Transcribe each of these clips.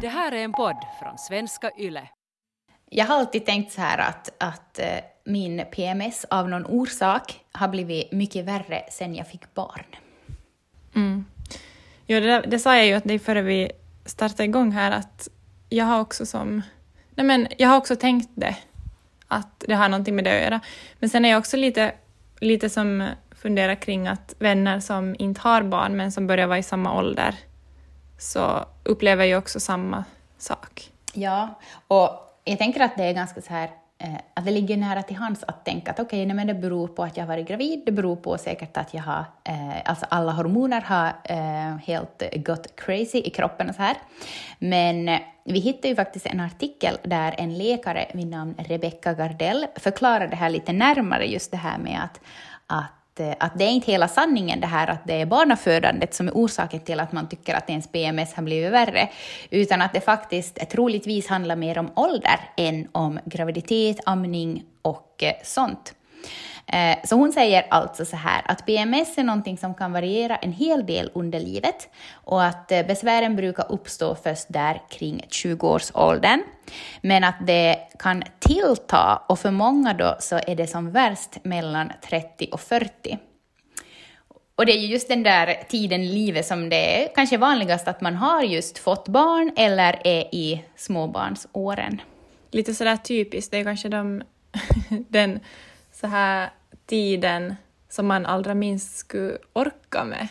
Det här är en podd från svenska YLE. Jag har alltid tänkt så här att, att eh, min PMS av någon orsak har blivit mycket värre sen jag fick barn. Mm. Jo, det, där, det sa jag ju att det före vi startade igång här att jag har också som... Nej men, jag har också tänkt det, att det har någonting med det att göra. Men sen är jag också lite, lite som funderar kring att vänner som inte har barn men som börjar vara i samma ålder så upplever jag också samma sak. Ja, och jag tänker att det är ganska så här eh, att det ligger nära till hands att tänka att okej, okay, det beror på att jag har varit gravid, det beror på säkert att jag har, eh, alltså alla hormoner har eh, helt gått crazy i kroppen och så här. Men eh, vi hittade ju faktiskt en artikel där en läkare vid namn Rebecca Gardell förklarade det här lite närmare, just det här med att, att Eh, att det är inte hela sanningen det här att det är barnafödandet som är orsaken till att man tycker att ens PMS har blivit värre, utan att det faktiskt eh, troligtvis handlar mer om ålder än om graviditet, amning och eh, sånt. Eh, så hon säger alltså så här att PMS är någonting som kan variera en hel del under livet och att eh, besvären brukar uppstå först där kring 20-årsåldern. Men att det kan tillta och för många då så är det som värst mellan 30 och 40. Och det är ju just den där tiden i livet som det är kanske vanligast att man har just fått barn eller är i småbarnsåren. Lite sådär typiskt, det är kanske de, den så här tiden som man allra minst skulle orka med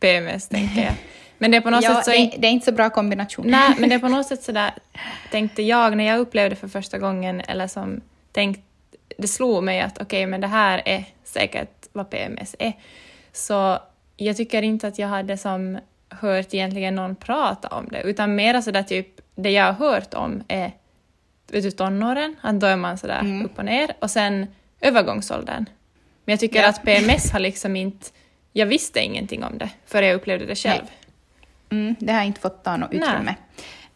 PMS, tänker jag. Men det är på något ja, sätt så... Det, det, är inte så bra kombination. Nej, men det är på något sätt så där, tänkte jag, när jag upplevde för första gången, eller som tänkt, det slog mig att okej, okay, men det här är säkert vad PMS är. Så jag tycker inte att jag hade som hört egentligen någon prata om det, utan mera sådär typ, det jag har hört om är vet du, tonåren, att då är man sådär mm. upp och ner, och sen övergångsåldern. Men jag tycker ja. att PMS har liksom inte... Jag visste ingenting om det förrän jag upplevde det själv. Mm, det har inte fått ta något utrymme.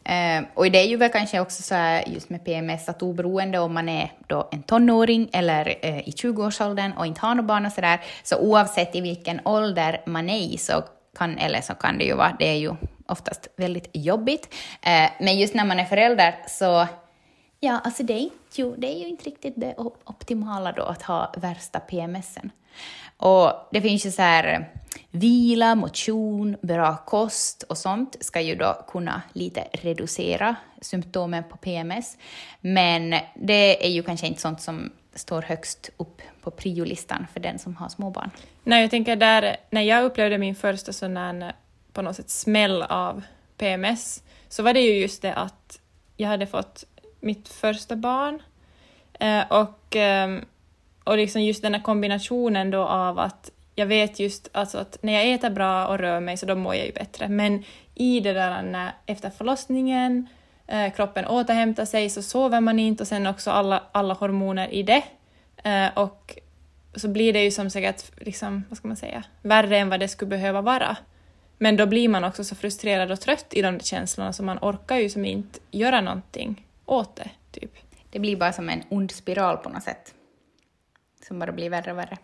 Uh, och det är ju väl kanske också så här just med PMS att oberoende om man är då en tonåring eller uh, i 20-årsåldern och inte har något barn och sådär, så oavsett i vilken ålder man är i så kan, eller så kan det ju vara, det är ju oftast väldigt jobbigt. Uh, men just när man är förälder så Ja, alltså det är, inte, jo, det är ju inte riktigt det optimala då att ha värsta PMSen. Och det finns ju så här eh, vila, motion, bra kost och sånt ska ju då kunna lite reducera symptomen på PMS. Men det är ju kanske inte sånt som står högst upp på priolistan för den som har småbarn. Nej, jag tänker där, när jag upplevde min första sån här eh, på något sätt smäll av PMS, så var det ju just det att jag hade fått mitt första barn. Eh, och, eh, och liksom just den här kombinationen då av att jag vet just alltså att när jag äter bra och rör mig så då mår jag ju bättre. Men i det där när efter förlossningen, eh, kroppen återhämtar sig så sover man inte och sen också alla, alla hormoner i det. Eh, och så blir det ju som säkert, liksom, vad ska man säga, värre än vad det skulle behöva vara. Men då blir man också så frustrerad och trött i de känslorna så man orkar ju som inte göra någonting åt det. Typ. Det blir bara som en ond spiral på något sätt. Som bara blir värre och värre.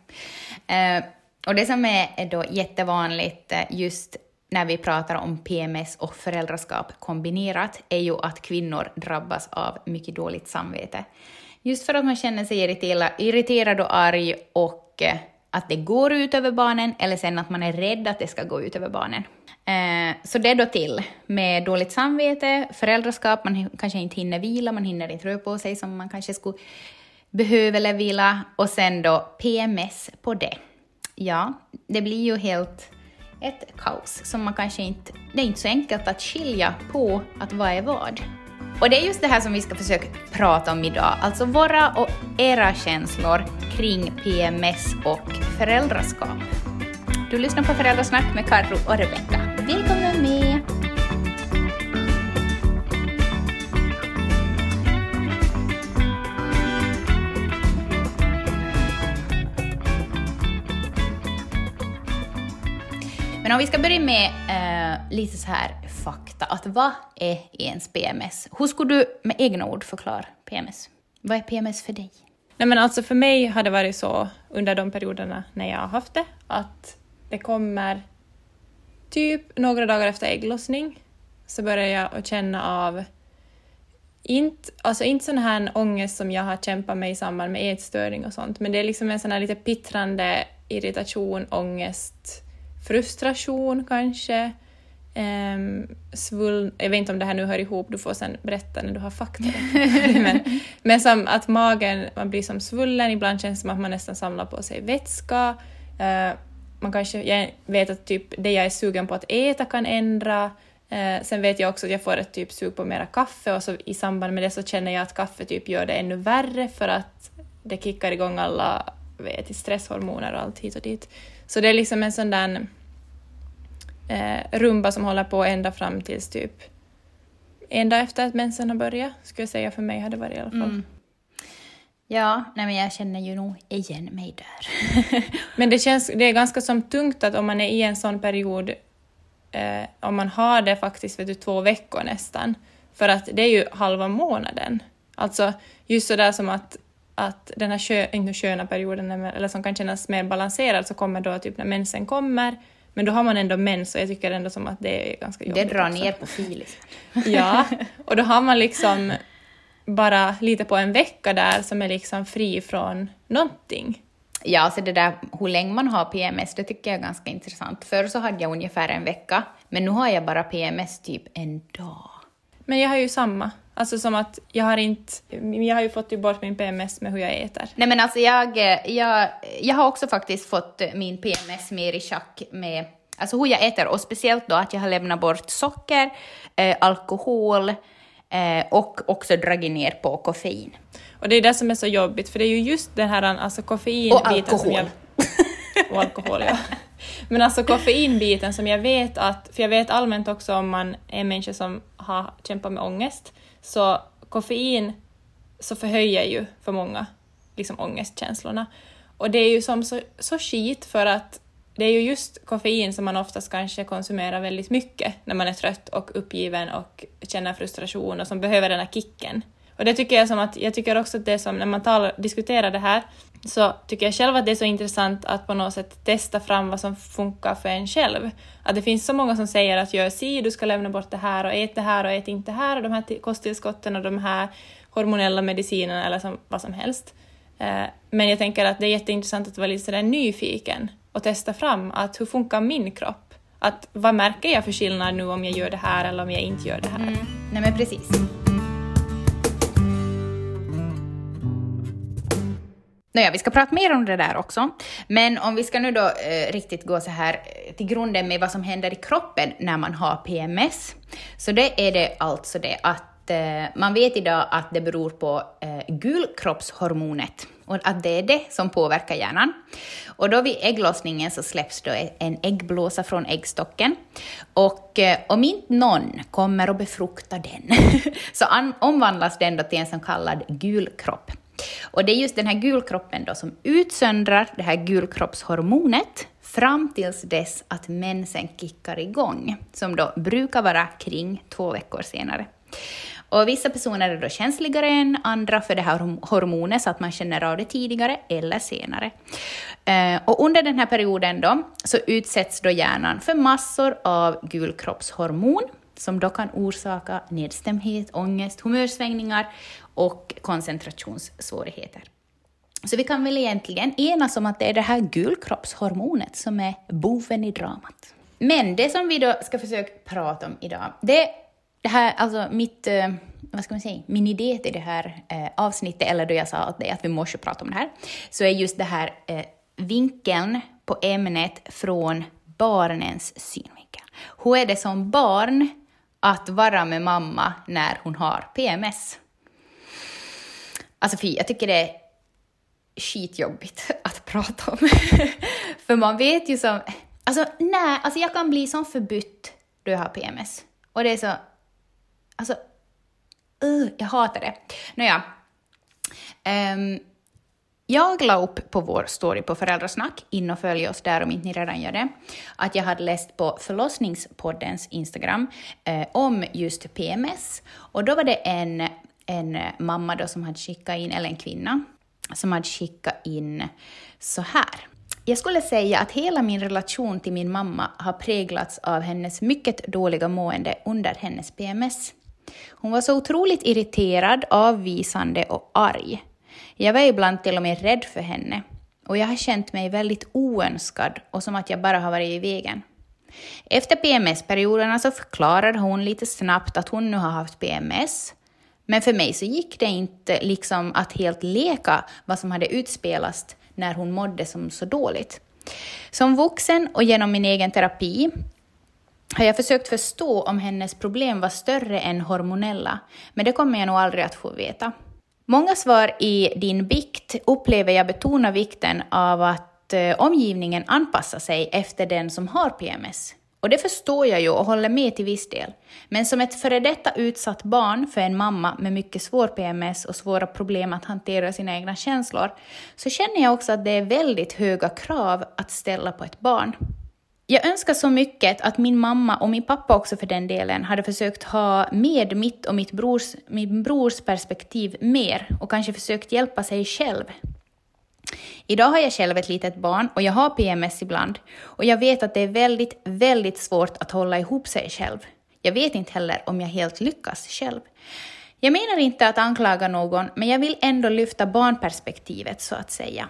Eh, och det som är då jättevanligt eh, just när vi pratar om PMS och föräldraskap kombinerat är ju att kvinnor drabbas av mycket dåligt samvete. Just för att man känner sig irriterad och arg och eh, att det går ut över barnen eller sen att man är rädd att det ska gå ut över barnen. Eh, så det då till med dåligt samvete, föräldraskap, man kanske inte hinner vila, man hinner inte röra på sig som man kanske skulle behöva eller vila och sen då PMS på det. Ja, det blir ju helt ett kaos som man kanske inte... Det är inte så enkelt att skilja på att vad är vad. Och det är just det här som vi ska försöka prata om idag, alltså våra och era känslor kring PMS och föräldraskap. Du lyssnar på Föräldrasnack med Karro och Rebecka. Välkommen med! Men om vi ska börja med eh, lite så här fakta, att vad är ens PMS? Hur skulle du med egna ord förklara PMS? Vad är PMS för dig? Nej men alltså för mig har det varit så under de perioderna när jag har haft det, att det kommer typ några dagar efter ägglossning så började jag att känna av inte, alltså inte sån här ångest som jag har kämpat med i samband med ätstörning och sånt, men det är liksom en sån här lite pittrande irritation, ångest, frustration kanske. Um, svull, jag vet inte om det här nu hör ihop, du får sen berätta när du har fakta. men, men som att magen, man blir som svullen, ibland känns det som att man nästan samlar på sig vätska. Uh, man kanske, jag vet att typ det jag är sugen på att äta kan ändra. Eh, sen vet jag också att jag får ett typ sug på mera kaffe och så i samband med det så känner jag att kaffe typ gör det ännu värre för att det kickar igång alla vet, stresshormoner och allt hit och dit. Så det är liksom en sån där eh, rumba som håller på ända fram tills typ en dag efter att mensen har börjat, skulle jag säga för mig har det varit i alla fall. Mm. Ja, nej men jag känner ju nog igen mig där. men det känns, det är ganska som tungt att om man är i en sån period, eh, om man har det faktiskt vet du, två veckor nästan, för att det är ju halva månaden. Alltså just sådär som att, att den här kö, inte sköna perioden, eller som kan kännas mer balanserad, så kommer då typ när mensen kommer, men då har man ändå mens och jag tycker ändå som att det är ganska jobbigt. Det drar också. ner på filis. ja, och då har man liksom bara lite på en vecka där som är liksom fri från någonting. Ja, alltså det där hur länge man har PMS, det tycker jag är ganska intressant. Förr så hade jag ungefär en vecka, men nu har jag bara PMS typ en dag. Men jag har ju samma. Alltså som att jag har inte, jag har ju fått bort min PMS med hur jag äter. Nej men alltså jag, jag, jag har också faktiskt fått min PMS mer i schack med alltså hur jag äter och speciellt då att jag har lämnat bort socker, eh, alkohol eh, och också dragit ner på koffein. Och det är det som är så jobbigt för det är ju just den här alltså koffeinbiten som jag... Och alkohol, ja. Men alltså koffeinbiten som jag vet att, för jag vet allmänt också om man är en människa som har kämpat med ångest, så koffein så förhöjer ju för många liksom ångestkänslorna. Och det är ju som så, så skit för att det är ju just koffein som man oftast kanske konsumerar väldigt mycket när man är trött och uppgiven och känner frustration och som behöver den här kicken. Och det tycker jag som att, jag tycker också att det är som när man talar, diskuterar det här så tycker jag själv att det är så intressant att på något sätt testa fram vad som funkar för en själv. Att det finns så många som säger att gör si, du ska lämna bort det här och ät det här och ät inte det här och de här kosttillskotten och de här hormonella medicinerna eller som, vad som helst. Eh, men jag tänker att det är jätteintressant att vara lite sådär nyfiken och testa fram att hur funkar min kropp? Att vad märker jag för skillnad nu om jag gör det här eller om jag inte gör det här? Mm. Nej men precis. Nåja, vi ska prata mer om det där också. Men om vi ska nu då eh, riktigt gå så här eh, till grunden med vad som händer i kroppen när man har PMS. Så det är det alltså det att Eh, man vet idag att det beror på eh, gulkroppshormonet och att det är det som påverkar hjärnan. Och då vid ägglossningen så släpps då en äggblåsa från äggstocken. Och eh, om inte någon kommer och befruktar den så omvandlas den då till en så kallad gulkropp. Och det är just den här gulkroppen då som utsöndrar det här gulkroppshormonet fram tills dess att mensen kickar igång, som då brukar vara kring två veckor senare. Och vissa personer är då känsligare än andra för det här hormonet, så att man känner av det tidigare eller senare. Eh, och under den här perioden då, så utsätts då hjärnan för massor av gulkroppshormon, som då kan orsaka nedstämdhet, ångest, humörsvängningar och koncentrationssvårigheter. Så vi kan väl egentligen enas om att det är det här gulkroppshormonet som är boven i dramat. Men det som vi då ska försöka prata om idag, det det här, alltså mitt, eh, vad ska man säga, min idé till det här eh, avsnittet, eller då jag sa att, det, att vi måste prata om det här, så är just det här eh, vinkeln på ämnet från barnens synvinkel. Hur är det som barn att vara med mamma när hon har PMS? Alltså fy, jag tycker det är skitjobbigt att prata om. För man vet ju som... Alltså nej, alltså jag kan bli som förbytt då jag har PMS. Och det är så... Alltså... Uh, jag hatar det. Nåja. Um, jag la upp på vår story på Föräldrasnack, in och följ oss där om inte ni redan gör det, att jag hade läst på förlossningspoddens Instagram eh, om just PMS. Och då var det en en mamma då som hade skickat in, eller en kvinna, som hade skickat in så här. Jag skulle säga att hela min relation till min mamma har präglats av hennes mycket dåliga mående under hennes PMS. Hon var så otroligt irriterad, avvisande och arg. Jag var ibland till och med rädd för henne och jag har känt mig väldigt oönskad och som att jag bara har varit i vägen. Efter PMS-perioderna så förklarade hon lite snabbt att hon nu har haft PMS, men för mig så gick det inte liksom att helt leka vad som hade utspelats när hon mådde som så dåligt. Som vuxen och genom min egen terapi har jag försökt förstå om hennes problem var större än hormonella, men det kommer jag nog aldrig att få veta. Många svar i din bikt upplever jag betonar vikten av att eh, omgivningen anpassar sig efter den som har PMS. Och det förstår jag ju och håller med till viss del. Men som ett före detta utsatt barn för en mamma med mycket svår PMS och svåra problem att hantera sina egna känslor, så känner jag också att det är väldigt höga krav att ställa på ett barn. Jag önskar så mycket att min mamma och min pappa också för den delen hade försökt ha med mitt och mitt brors, min brors perspektiv mer och kanske försökt hjälpa sig själv. Idag har jag själv ett litet barn och jag har PMS ibland och jag vet att det är väldigt, väldigt svårt att hålla ihop sig själv. Jag vet inte heller om jag helt lyckas själv. Jag menar inte att anklaga någon, men jag vill ändå lyfta barnperspektivet så att säga.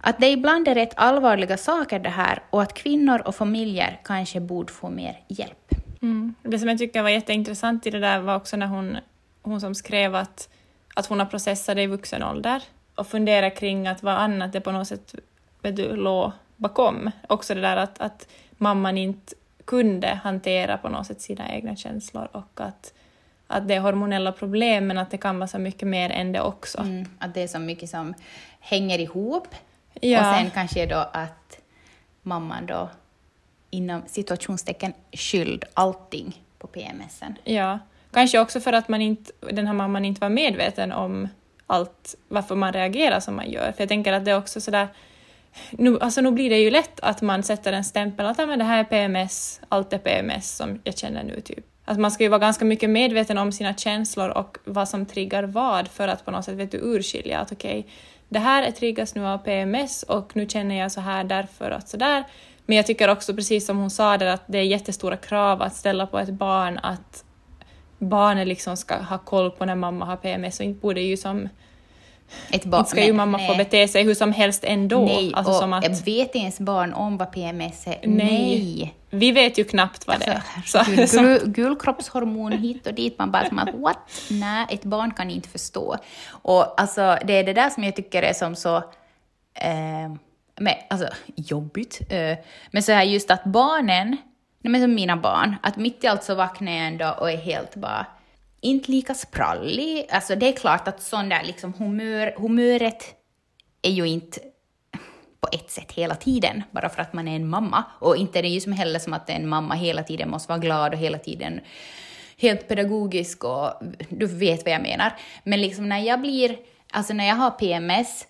Att det ibland är rätt allvarliga saker det här och att kvinnor och familjer kanske borde få mer hjälp. Mm. Det som jag tycker var jätteintressant i det där var också när hon, hon som skrev att, att hon har processat det i vuxen ålder och funderat kring att vad annat det på något sätt vet du, låg bakom. Också det där att, att mamman inte kunde hantera på något sätt sina egna känslor och att, att det är hormonella problem men att det kan vara så mycket mer än det också. Mm, att det är så mycket som hänger ihop Ja. och sen kanske då att mamman då inom situationstecken skyld allting på PMSen. Ja, kanske också för att man inte, den här mamman inte var medveten om allt, varför man reagerar som man gör. För jag tänker att det är också sådär, nu, alltså nu blir det ju lätt att man sätter en stämpel att "Ja, men det här är PMS, allt är PMS som jag känner nu typ. Att man ska ju vara ganska mycket medveten om sina känslor och vad som triggar vad för att på något sätt vet du, urskilja att okej, det här är triggas nu av PMS och nu känner jag så här därför att sådär. Men jag tycker också, precis som hon sa där, att det är jättestora krav att ställa på ett barn att barnet liksom ska ha koll på när mamma har PMS och inte borde ju som... Ett barn, inte ska ju mamma nej. få bete sig hur som helst ändå. Nej, alltså och som att, vet ens barn om vad PMS är? Nej. Nej. vi vet ju knappt vad det är. Alltså, Så, herregud, så, gul, gulkroppshormon hit och dit, man bara att what? Nej, ett barn kan inte förstå. Och alltså, det är det där som jag tycker är som så eh, men, alltså, jobbigt. Eh, men så här just att barnen, nej men som mina barn, att mitt i allt så vaknar jag ändå och är helt bara inte lika sprallig. Alltså det är klart att sån där liksom humör, humöret är ju inte på ett sätt hela tiden, bara för att man är en mamma. Och inte är det ju som heller som att en mamma hela tiden måste vara glad och hela tiden helt pedagogisk och du vet vad jag menar. Men liksom när jag blir, alltså när jag har PMS,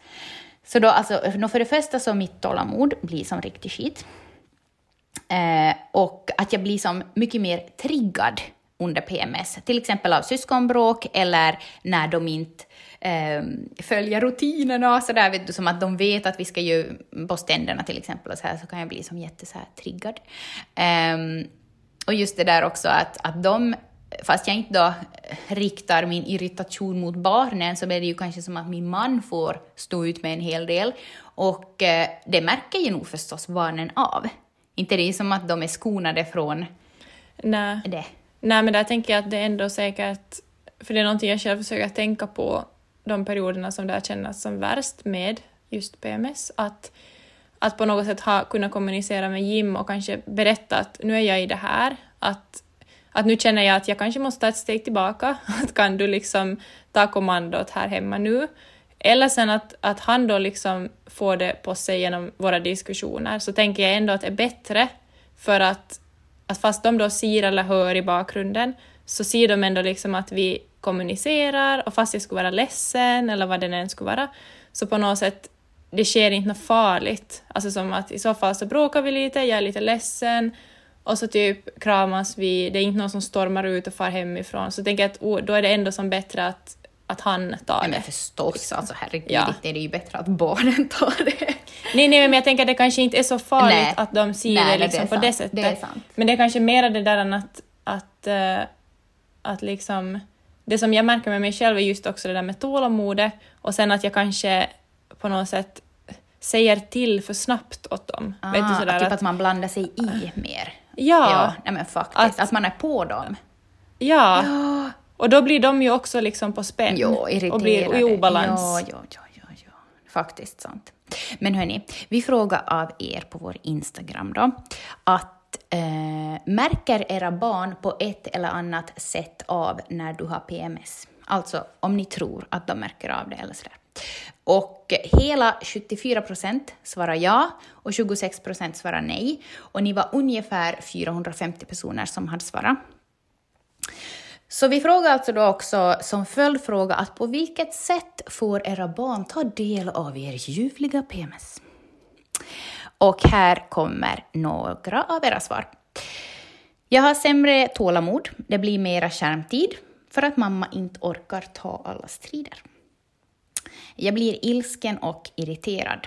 så då alltså, för det första så mitt tålamod blir som riktig skit. Eh, och att jag blir som mycket mer triggad under PMS, till exempel av syskonbråk eller när de inte eh, följer rutinerna, så där, vet du, som att de vet att vi ska ju borsta tänderna till exempel, och så, här, så kan jag bli som jätte så här, triggad. Eh, och just det där också att, att de, fast jag inte då riktar min irritation mot barnen, så blir det ju kanske som att min man får stå ut med en hel del. Och eh, det märker ju nog förstås barnen av. Inte det är som att de är skonade från nej. det nej, men där tänker jag att det är ändå säkert, för det är någonting jag själv försöker tänka på de perioderna som det har känts som värst med just PMS, att att på något sätt ha, kunna kommunicera med Jim och kanske berätta att nu är jag i det här, att, att nu känner jag att jag kanske måste ta ett steg tillbaka, att kan du liksom ta kommandot här hemma nu? Eller sen att, att han då liksom får det på sig genom våra diskussioner, så tänker jag ändå att det är bättre för att, att fast de då ser eller hör i bakgrunden, så ser de ändå liksom att vi kommunicerar och fast jag skulle vara ledsen eller vad det än skulle vara, så på något sätt det sker inte något farligt. Alltså som att i så fall så bråkar vi lite, jag är lite ledsen och så typ kramas vi, det är inte någon som stormar ut och far hemifrån. Så jag tänker att oh, då är det ändå som bättre att, att han tar Nej, det. men förstås, alltså herregud, Ja. det är ju bättre att barnen tar det. Nej, nej, men jag tänker att det kanske inte är så farligt Nej. att de ser Nej, det nej, liksom det på sant. det sättet. Det är sant. Men det är kanske mer det där än att, att, eh, att liksom... Det som jag märker med mig själv är just också det där med tålamodet och sen att jag kanske på något sätt säger till för snabbt åt dem. Ah, Vet du, sådär att, typ att, att man blandar sig i mer. ja, ja nej, men faktiskt. Att- Att, man är på dem. ja. Ja, Och då blir de ju också liksom på spänn irriterade. och blir i obalans. Ja, ja, ja, ja, ja. Faktiskt sant. Men hörni, vi frågar av er på vår Instagram då, att eh, märker era barn på ett eller annat sätt av när du har PMS? Alltså om ni tror att de märker av det eller sådär. Och hela 74 procent svarar ja och 26 procent svarar nej. Och ni var ungefär 450 personer som hade svarat. Så vi frågar alltså då också som följdfråga att på vilket sätt får era barn ta del av er ljuvliga PMS? Och här kommer några av era svar. Jag har sämre tålamod, det blir mera skärmtid för att mamma inte orkar ta alla strider. Jag blir ilsken och irriterad.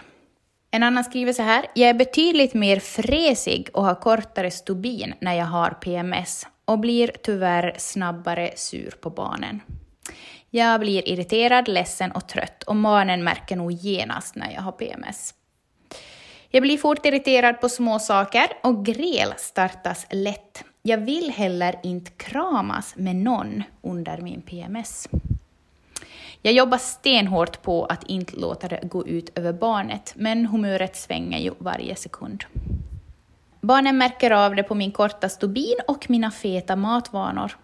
En annan skriver så här. Jag är betydligt mer fräsig och har kortare stubin när jag har PMS och blir tyvärr snabbare sur på barnen. Jag blir irriterad, ledsen och trött och barnen märker nog genast när jag har PMS. Jag blir fort irriterad på små saker och gräl startas lätt. Jag vill heller inte kramas med någon under min PMS. Jag jobbar stenhårt på att inte låta det gå ut över barnet, men humöret svänger ju varje sekund. Barnen märker av det på min korta stubin och mina feta matvanor.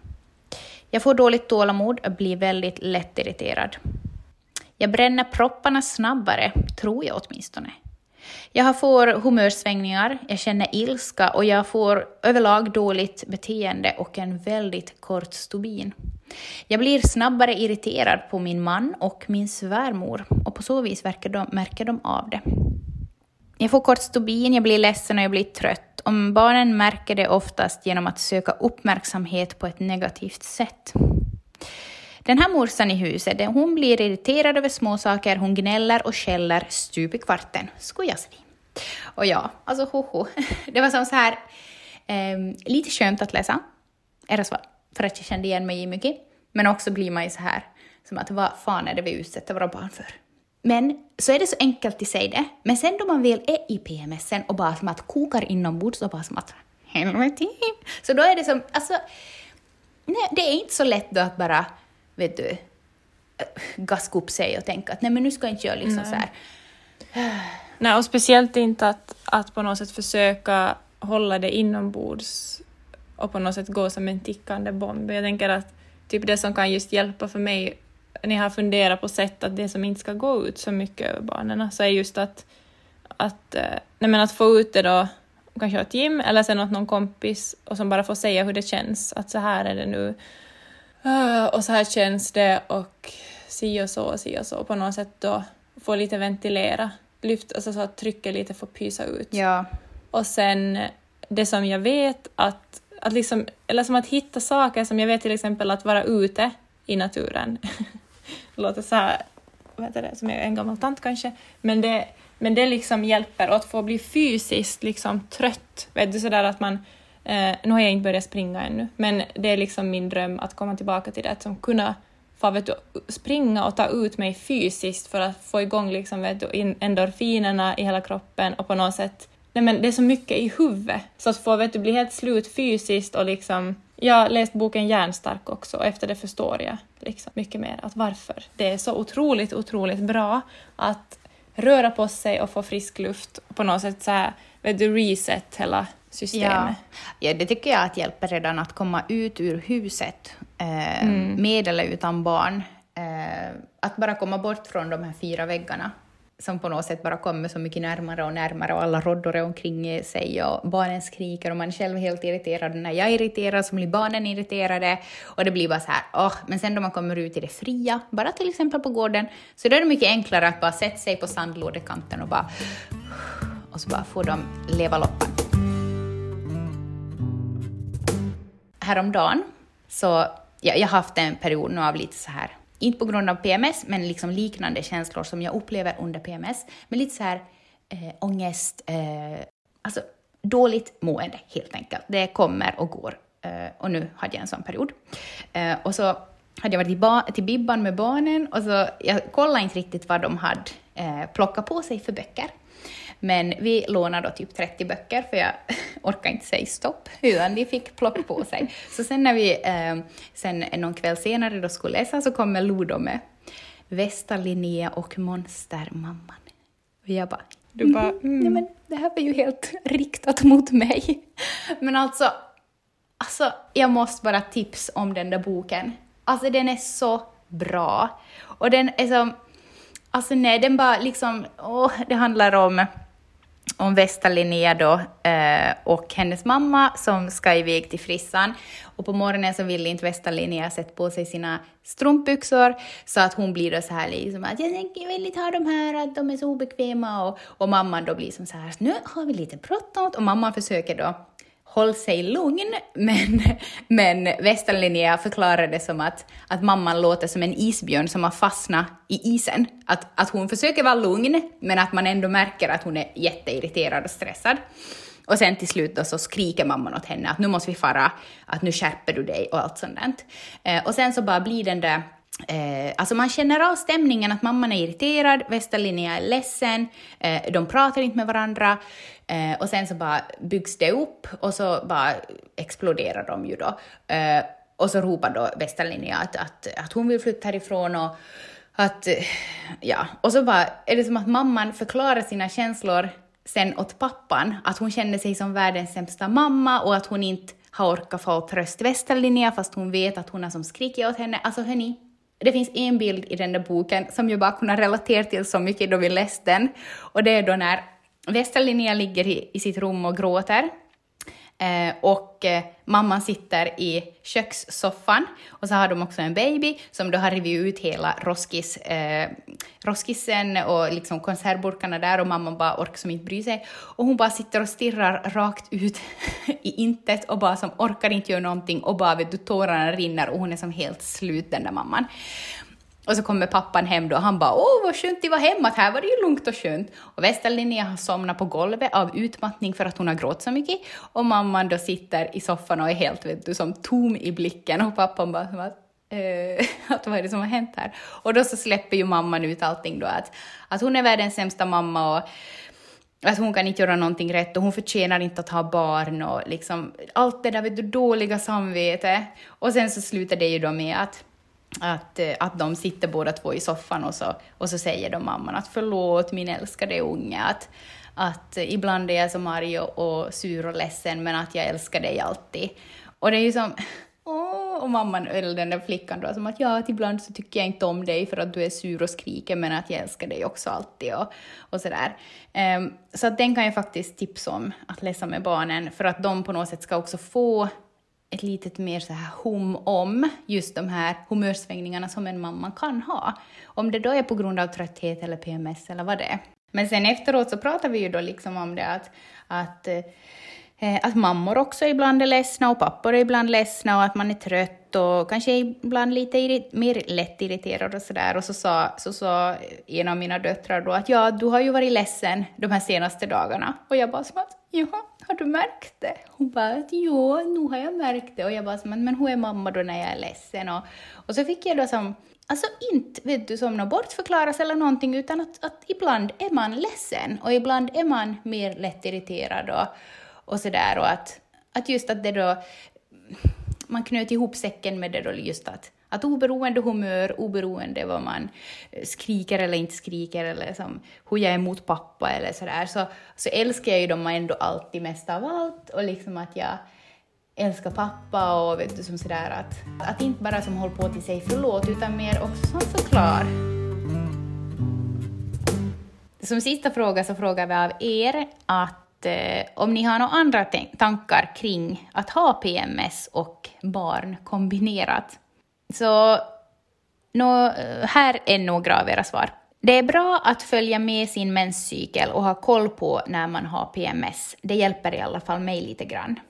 Jag får dåligt tålamod och blir väldigt lättirriterad. Jag bränner propparna snabbare, tror jag åtminstone. Jag får humörsvängningar, jag känner ilska och jag får överlag dåligt beteende och en väldigt kort stubin. Jag blir snabbare irriterad på min man och min svärmor och på så vis verkar de, märker de av det. Jag får kort stubin, jag blir ledsen och jag blir trött. Om barnen märker det oftast genom att söka uppmärksamhet på ett negativt sätt. Den här morsan i huset, hon blir irriterad över småsaker, hon gnäller och skäller stup i kvarten, skojas vi. Och ja, alltså hoho. Det var som så här, eh, lite skönt att läsa era svar, för att jag kände igen mig i mycket. Men också blir man ju så här, som att vad fan är det vi utsätter våra barn för? Men så är det så enkelt i sig det. Men sen då man väl är i PMSen och bara som att kokar inombords och bara som att helvete. Så då är det som, alltså, nej, det är inte så lätt då att bara, vet du, gaska upp sig och tänka att nej men nu ska jag inte göra liksom Nej. så här. Nej, och speciellt inte att, att på något sätt försöka hålla det inombords och på något sätt gå som en tickande bomb. Jag tänker att typ det som kan just hjälpa för mig när jag har funderat på sätt att det som inte ska gå ut så mycket över barnen så är just att, att, eh, nej men att få ut det då kanske åt Jim eller sen åt någon kompis och som bara får säga hur det känns. Att så här är det nu Ah, och så här känns det och si och så, si och så. På något sätt då få lite ventilera, lyft, alltså så att trycket lite får pysa ut. Ja, Och sen det som jag vet att, att liksom, eller som att hitta saker som jag vet till exempel att vara ute i naturen. det låter så här, vad heter det, som jag är en gammal tant kanske, men det, men det liksom hjälper och att få bli fysiskt liksom trött. Vet du sådär att man, eh, nu har jag inte börjat springa ännu, men det är liksom min dröm att komma tillbaka till det, att som kunna få vet du, springa och ta ut mig fysiskt för att få igång liksom, vet du, endorfinerna i hela kroppen och på något sätt Nej, men det är så mycket i huvudet, så att få vet du, bli helt slut fysiskt och liksom... Jag har läst boken Hjärnstark också och efter det förstår jag liksom mycket mer att varför det är så otroligt, otroligt bra att röra på sig och få frisk luft på något sätt så här, vet du, reset hela ja. systemet. ja, det tycker jag att hjälper redan att komma ut ur huset, eh, Mm. med eller utan barn. Eh, att bara komma bort från de här fyra väggarna som på något sätt bara kommer så mycket närmare och närmare och alla råddor är omkring sig och barnen skriker och man är själv helt irriterad. När jag är irriterad så blir barnen irriterade och det blir bara så här, åh, men sen då man kommer ut i det fria, bara till exempel på gården, så då är det mycket enklare att bara sätta sig på sandlådekanten och bara och så bara får de leva loppan. Häromdagen så, ja, jag har haft en period nu av lite så här inte på grund av PMS, men liksom liknande känslor som jag upplever under PMS, men lite så här eh, ångest, eh, alltså dåligt mående helt enkelt. Det kommer och går. Eh, och nu hade jag en sån period. Eh, och så hade jag varit till, till Bibban med barnen och så jag kollade inte riktigt vad de hade eh, plockat på sig för böcker. Men vi lånade då typ 30 böcker, för jag orkade inte säga stopp, utan de fick plocka på sig. Så sen när vi eh, sen någon kväll senare då skulle läsa så kommer Ludo med Västa Linnea och Monstermamman. Och jag bara, Du bara, "Mhm, mm. nej men det här var ju helt riktat mot mig. Men alltså, alltså, jag måste bara tips om den där boken. Alltså den är så bra. Och den är så, alltså nej, den bara liksom, åh, det handlar om om Vesta-Linnea då, eh, och hennes mamma som ska iväg till frissan. Och på morgonen så vill inte Vesta-Linnea sätta på sig sina strumpbyxor så att hon blir då så här liksom att jag tänker- jag vill inte ha de här, att de är så obekväma och, och mamman då blir som så här nu har vi lite bråttom och mamman försöker då håll sig lugn, men, men Västa Linnea det som att, att mamman låter som en isbjörn som har fastnat i isen. Att, att hon försöker vara lugn, men att man ändå märker att hon är jätteirriterad och stressad. Och sen till slut då så skriker mamman åt henne att nu måste vi fara, att nu skärper du dig och allt sånt där. Eh, och sen så bara blir den där Eh, alltså man känner av stämningen att mamman är irriterad, Västa är ledsen, eh, de pratar inte med varandra eh, och sen så bara byggs det upp och så bara exploderar de ju då. Eh, och så ropar då Västa att, att, att hon vill flytta härifrån och att, eh, ja, och så bara är det som att mamman förklarar sina känslor sen åt pappan, att hon känner sig som världens sämsta mamma och att hon inte har orkat få tröst Västa Linnea fast hon vet att hon har som skrikit åt henne. Alltså hörni, det finns en bild i den där boken som jag bara kunde relatera till så mycket då vi läste den. Och det är då när Västerlinja Linnea ligger i, i sitt rum och gråter. Eh, och eh, mamman sitter i kökssoffan och så har de också en baby som då har rivit ut hela roskis, eh, roskisen och liksom konservburkarna där och mamman bara orkar som inte bry sig. Och hon bara sitter och stirrar rakt ut i intet och bara som orkar inte göra någonting och bara vet du tårarna rinner och hon är som helt slut den där mamman. Och så kommer pappan hem då och han bara åh vad skönt det var hemma, här var det ju lugnt och skönt. Och västerlinja har somnat på golvet av utmattning för att hon har gråtit så mycket. Och mamman då sitter i soffan och är helt vet du, som tom i blicken och pappan bara eh, att vad är det som har hänt här? Och då så släpper ju mamman ut allting då att, att hon är världens sämsta mamma och att hon kan inte göra någonting rätt och hon förtjänar inte att ha barn och liksom allt det där vet du, dåliga samvete. Och sen så slutar det ju då med att att, eh, att de sitter båda två i soffan och så, och så säger de mamman att förlåt min älskade unge, att, att ibland är jag som arg och, och sur och ledsen men att jag älskar dig alltid. Och det är ju som, åh, och mamman, eller den där flickan då, som att ja, att ibland så tycker jag inte om dig för att du är sur och skriker men att jag älskar dig också alltid och, och sådär. Um, ehm, så att den kan jag faktiskt tipsa om att läsa med barnen för att de på något sätt ska också få ett litet mer så här hum om just de här humörsvängningarna som en mamma kan ha. Om det då är på grund av trötthet eller PMS eller vad det är. Men sen efteråt så pratar vi ju då liksom om det att, att, eh, att mammor också ibland är ledsna och pappor är ibland ledsna och att man är trött och kanske ibland lite mer lättirriterad och sådär. Och så sa, så sa en av mina döttrar då att ja, du har ju varit ledsen de här senaste dagarna. Och jag bara som att jaha, har du märkt det? Hon bara att jo, nu har jag märkt det. Och jag bara men, men hur är mamma då när jag är ledsen? Och, och så fick jag då som Alltså inte vet du, som något bortförklaras eller någonting, utan att, att ibland är man ledsen och ibland är man mer lättirriterad och, och sådär. Och att, att just att det då, man knöt ihop säcken med det då just att, att oberoende humör, oberoende vad man eh, skriker eller inte skriker eller som hur jag är mot pappa eller sådär, så, så älskar jag ju dem ändå alltid mest av allt och liksom att jag älskar pappa och vet du som sådär att, att inte bara som håller på till sig förlåt utan mer också som förklar. Som sista fråga så frågar vi av er att eh, om ni har några andra tankar kring att ha PMS och barn kombinerat. Så nå, här är några av era svar. Det är bra att följa med sin menscykel och ha koll på när man har PMS. Det hjälper i alla fall mig lite grann.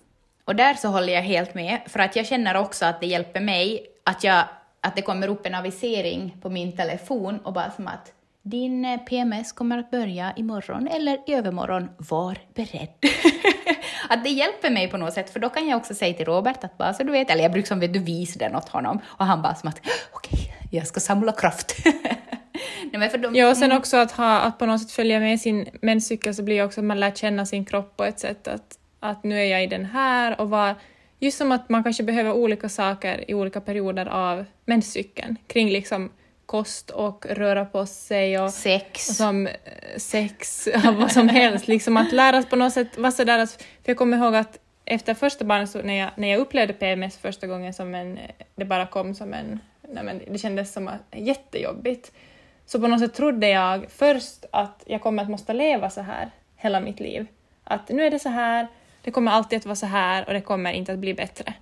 Och där så håller jag helt med, för att jag känner också att det hjälper mig att jag att det kommer upp en avisering på min telefon och bara som att din PMS kommer att börja imorgon eller i övermorgon, var beredd. att det hjälper mig på något sätt, för då kan jag också säga till Robert att bara så du vet, eller jag brukar som vet du visa den åt honom, och han bara som att okej, okay, jag ska samla kraft. Nej, de, ja, och sen också att, ha, att på något sätt följa med sin menscykel så blir det också att man lär känna sin kropp på ett sätt att, att nu är jag i den här och vad just som att man kanske behöver olika saker i olika perioder av menscykeln kring liksom kost och röra på sig och sex, och som, eh, sex vad som helst. liksom att lära sig på något sätt vara sådär att, för jag kommer ihåg att efter första barnet, så när, jag, när jag upplevde PMS första gången som en, det bara kom som en, nej men det kändes som jättejobbigt, så på något sätt trodde jag först att jag kommer att måste leva så här hela mitt liv. Att nu är det så här, det kommer alltid att vara så här och det kommer inte att bli bättre.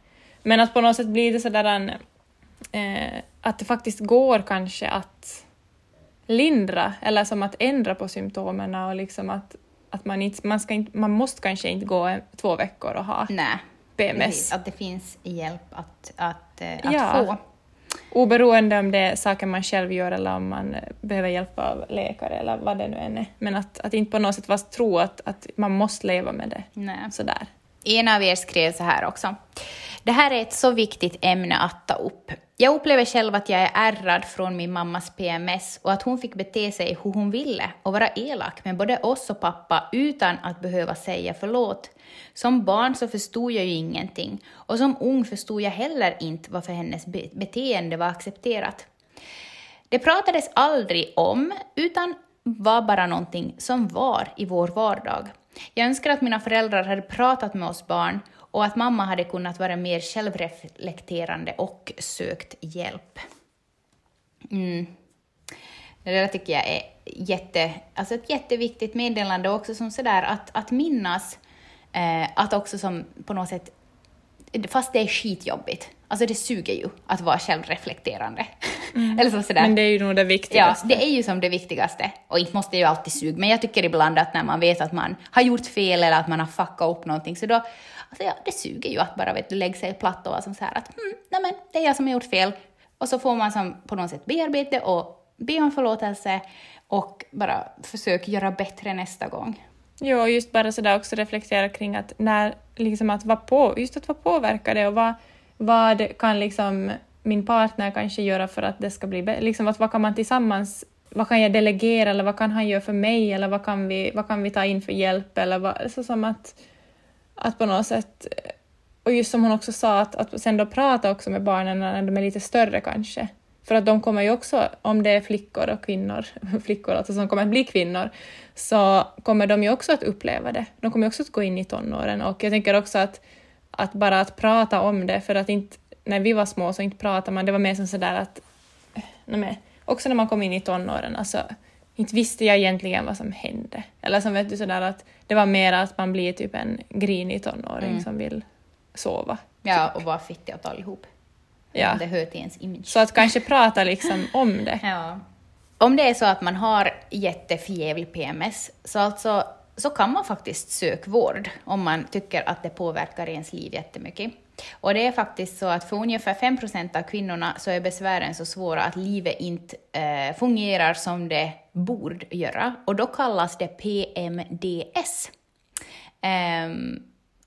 Men att på något sätt blir det sådär en, eh, att det faktiskt går kanske att lindra eller som att ändra på symptomen och liksom att, att man, inte, man, ska inte, man måste kanske inte gå två veckor och ha Nej, PMS. Precis, att det finns hjälp att, att, eh, att ja. få. Oberoende om det är saker man själv gör eller om man behöver hjälp av läkare eller vad det nu än är. Men att, att inte på något sätt tro att, att man måste leva med det. Nej. Sådär. En av er skrev så här också. Det här är ett så viktigt ämne att ta upp. Jag upplever själv att jag är ärrad från min mammas PMS och att hon fick bete sig hur hon ville och vara elak med både oss och pappa utan att behöva säga förlåt. Som barn så förstod jag ju ingenting och som ung förstod jag heller inte varför hennes beteende var accepterat. Det pratades aldrig om, utan var bara någonting som var i vår vardag. Jag önskar att mina föräldrar hade pratat med oss barn och att mamma hade kunnat vara mer självreflekterande och sökt hjälp. Mm. Det där tycker jag är jätte, alltså ett jätteviktigt meddelande också som sådär att, att minnas eh, att också som på något sätt, fast det är skitjobbigt, alltså det suger ju att vara självreflekterande. Mm. Eller så sådär. Men det är ju nog det viktigaste. Ja, det är ju som det viktigaste. Och inte måste det ju alltid suga, men jag tycker ibland att när man vet att man har gjort fel eller att man har fuckat upp någonting, så då, alltså ja, det suger ju att bara vet du, lägga sig platt och vara som så här att mm, nej men, det är jag som har gjort fel. Och så får man som på något sätt bearbeta och be om förlåtelse och bara försöka göra bättre nästa gång. Jo, och just bara sådär också reflektera kring att när, liksom att vara på, just att vara påverkade och vad, vad kan liksom min partner kanske göra för att det ska bli bättre, liksom att vad kan man tillsammans, vad kan jag delegera eller vad kan han göra för mig eller vad kan vi, vad kan vi ta in för hjälp eller vad, så som att, att på något sätt, och just som hon också sa, att, att sen då prata också med barnen när de är lite större kanske, för att de kommer ju också, om det är flickor och kvinnor, flickor alltså som kommer att bli kvinnor, så kommer de ju också att uppleva det. De kommer också att gå in i tonåren och jag tänker också att, att bara att prata om det, för att inte, när vi var små så inte pratade man, det var mer som sådär att, nej, också när man kom in i tonåren, alltså inte visste jag egentligen vad som hände. Eller som vet du sådär att det var mer att man blir typ en grinig tonåring mm. som vill sova. Ja, typ. och vara fittig åt allihop. Ja. Det hör till ens image. Så att kanske prata liksom om det. Ja. Om det är så att man har jätteförjävlig PMS, så, alltså, så kan man faktiskt söka vård om man tycker att det påverkar ens liv jättemycket. Och det är faktiskt så att för ungefär 5% av kvinnorna så är besvären så svåra att livet inte eh, fungerar som det borde göra. Och då kallas det PMDS. Ehm,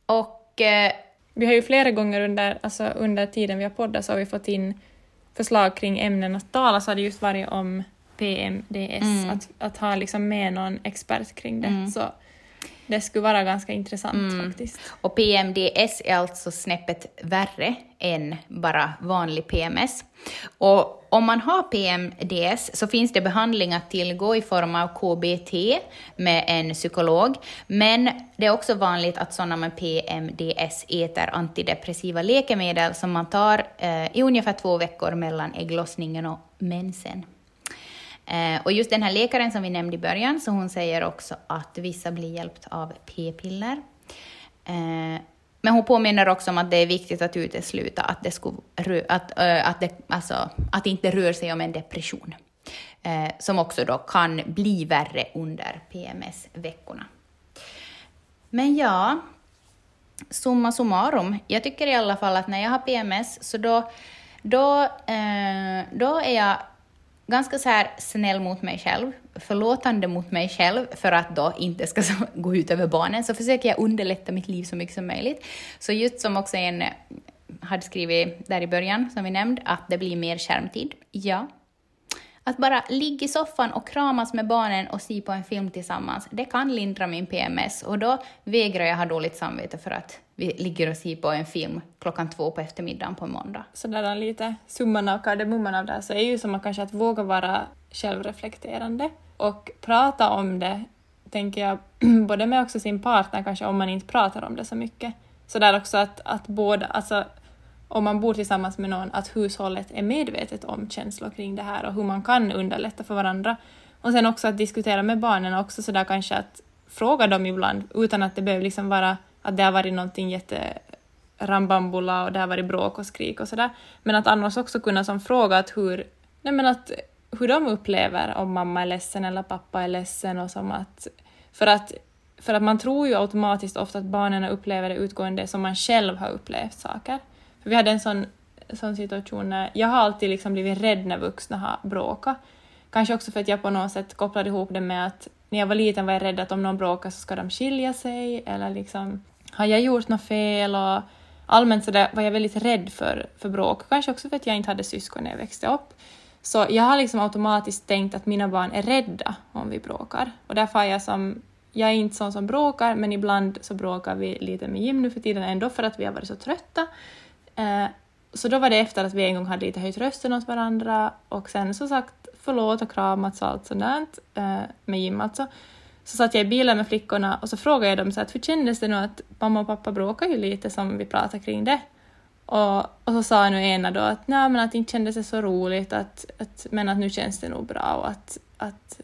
och eh, vi har ju flera gånger under, alltså under tiden vi har poddat så har vi fått in förslag kring ämnen att tala, så har det just varit om PMDS, mm. att, att ha liksom med någon expert kring det. Mm. Så det skulle vara ganska intressant mm. faktiskt. Och PMDS är alltså snäppet värre än bara vanlig PMS. Och om man har PMDS så finns det behandling att tillgå i form av KBT med en psykolog, men det är också vanligt att sådana med PMDS äter antidepressiva läkemedel som man tar eh, i ungefär två veckor mellan ägglossningen och mensen. Eh, och just den här läkaren som vi nämnde i början, så hon säger också att vissa blir hjälpt av p-piller. Eh, men hon påminner också om att det är viktigt att utesluta att det, skulle, att, eh, att det, alltså, att det inte rör sig om en depression, eh, som också då kan bli värre under PMS-veckorna. Men ja, summa summarum, jag tycker i alla fall att när jag har PMS så då då, eh, då är jag ganska så här snäll mot mig själv, förlåtande mot mig själv för att då inte ska gå ut över barnen, så försöker jag underlätta mitt liv så mycket som möjligt. Så just som också en eh, hade skrivit där i början, som vi nämnde, att det blir mer skärmtid. Ja. Att bara ligga i soffan och kramas med barnen och se på en film tillsammans, det kan lindra min PMS och då vägrar jag ha dåligt samvete för att vi ligger och ser på en film klockan två på eftermiddagen på en måndag. Sådär lite summan av kardemumman av det här så är ju som att kanske att våga vara självreflekterande och prata om det, tänker jag, både med också sin partner kanske om man inte pratar om det så mycket. Så där också att, att båda, alltså om man bor tillsammans med någon, att hushållet är medvetet om känslor kring det här och hur man kan underlätta för varandra. Och sen också att diskutera med barnen också sådär kanske att fråga dem ibland utan att det behöver liksom vara att det har varit någonting jätte rambambula och det har varit bråk och skrik och sådär. Men att annars också kunna som fråga att hur, nej men att, hur de upplever om mamma är ledsen eller pappa är ledsen och som att, för att för att man tror ju automatiskt ofta att barnen upplever det utgående som man själv har upplevt saker. För vi hade en sån, sån situation när jag har alltid liksom blivit rädd när vuxna har bråkat. Kanske också för att jag på något sätt kopplade ihop det med att när jag var liten var jag rädd att om någon bråkar så ska de skilja sig eller liksom har jag gjort något fel och allmänt så där var jag väldigt rädd för, för bråk. Kanske också för att jag inte hade syskon när jag växte upp. Så jag har liksom automatiskt tänkt att mina barn är rädda om vi bråkar. Och därför har jag som jag är inte sån som bråkar, men ibland så bråkar vi lite med Jim nu för tiden ändå för att vi har varit så trötta. Eh, så då var det efter att vi en gång hade lite höjt rösten åt varandra och sen så sagt förlåt och kramats och allt sådant, eh, med Jim alltså. Så satt jag i bilen med flickorna och så frågade jag dem så att hur kändes det nu att mamma och pappa bråkar ju lite som vi pratade kring det. Och, och så sa nu ena då att nej men att inte kändes det så roligt att, att, men att nu känns det nog bra och att, att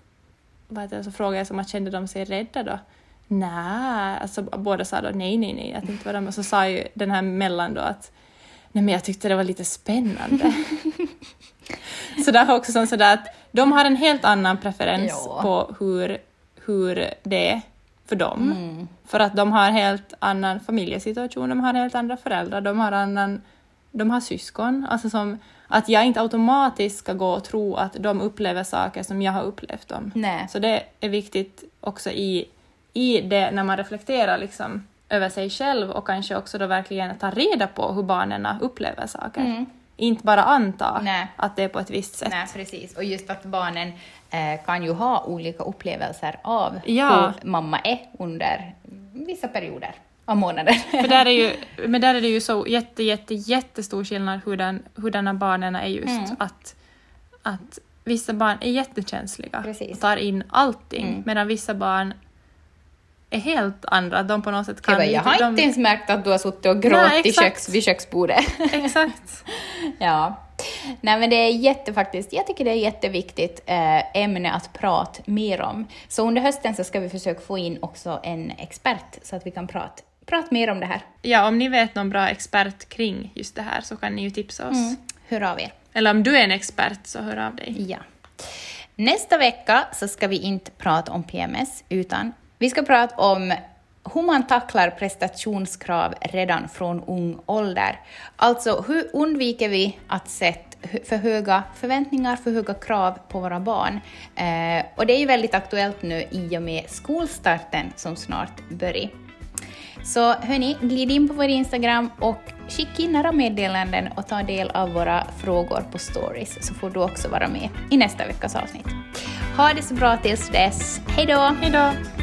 vad heter det, så frågade jag som att kände de sig rädda då? Nej, alltså båda sa då nej, nej, nej, att inte var de. Och så sa ju den här mellan då att nej men jag tyckte det var lite spännande. så det är också som sådär att de har en helt annan preferens ja. på hur, hur det är för dem. Mm. För att de har helt annan familjesituation, de har helt andra föräldrar, de har annan de har syskon. Alltså som, att jag inte automatiskt ska gå och tro att de upplever saker som jag har upplevt dem. Nej. Så det är viktigt också i, i det när man reflekterar liksom över sig själv och kanske också då verkligen ta reda på hur barnen upplever saker. Mm. Inte bara anta Nej. att det är på ett visst sätt. Nej, precis. Och just att barnen eh, kan ju ha olika upplevelser av ja. hur mamma är under vissa perioder av månaden. För där är ju, men där är det ju så jätte, jätte, jättestor skillnad hurdan, hurdana barnen är just. Mm. Att, att vissa barn är jättekänsliga Precis. och tar in allting, mm. medan vissa barn är helt andra. De på något sätt kan... Jag har de... inte ens märkt att du har suttit och gråtit köks, vid köksbordet. Exakt. ja. Nej men det är jätte, faktiskt, jag tycker det är jätteviktigt äh, ämne att prata mer om. Så under hösten så ska vi försöka få in också en expert så att vi kan prata prata mer om det här. Ja, om ni vet någon bra expert kring just det här så kan ni ju tipsa oss. Mm. Hör av er. Eller om du är en expert så hör av dig. Ja. Nästa vecka så ska vi inte prata om PMS, utan vi ska prata om hur man tacklar prestationskrav redan från ung ålder. Alltså, hur undviker vi att sätta för höga förväntningar, för höga krav på våra barn? Eh, och det är ju väldigt aktuellt nu i och med skolstarten som snart börjar. Så hörni, glid in på vår Instagram och skicka in några meddelanden och ta del av våra frågor på stories så får du också vara med i nästa veckas avsnitt. Ha det så bra tills dess. Hej då! Hej då!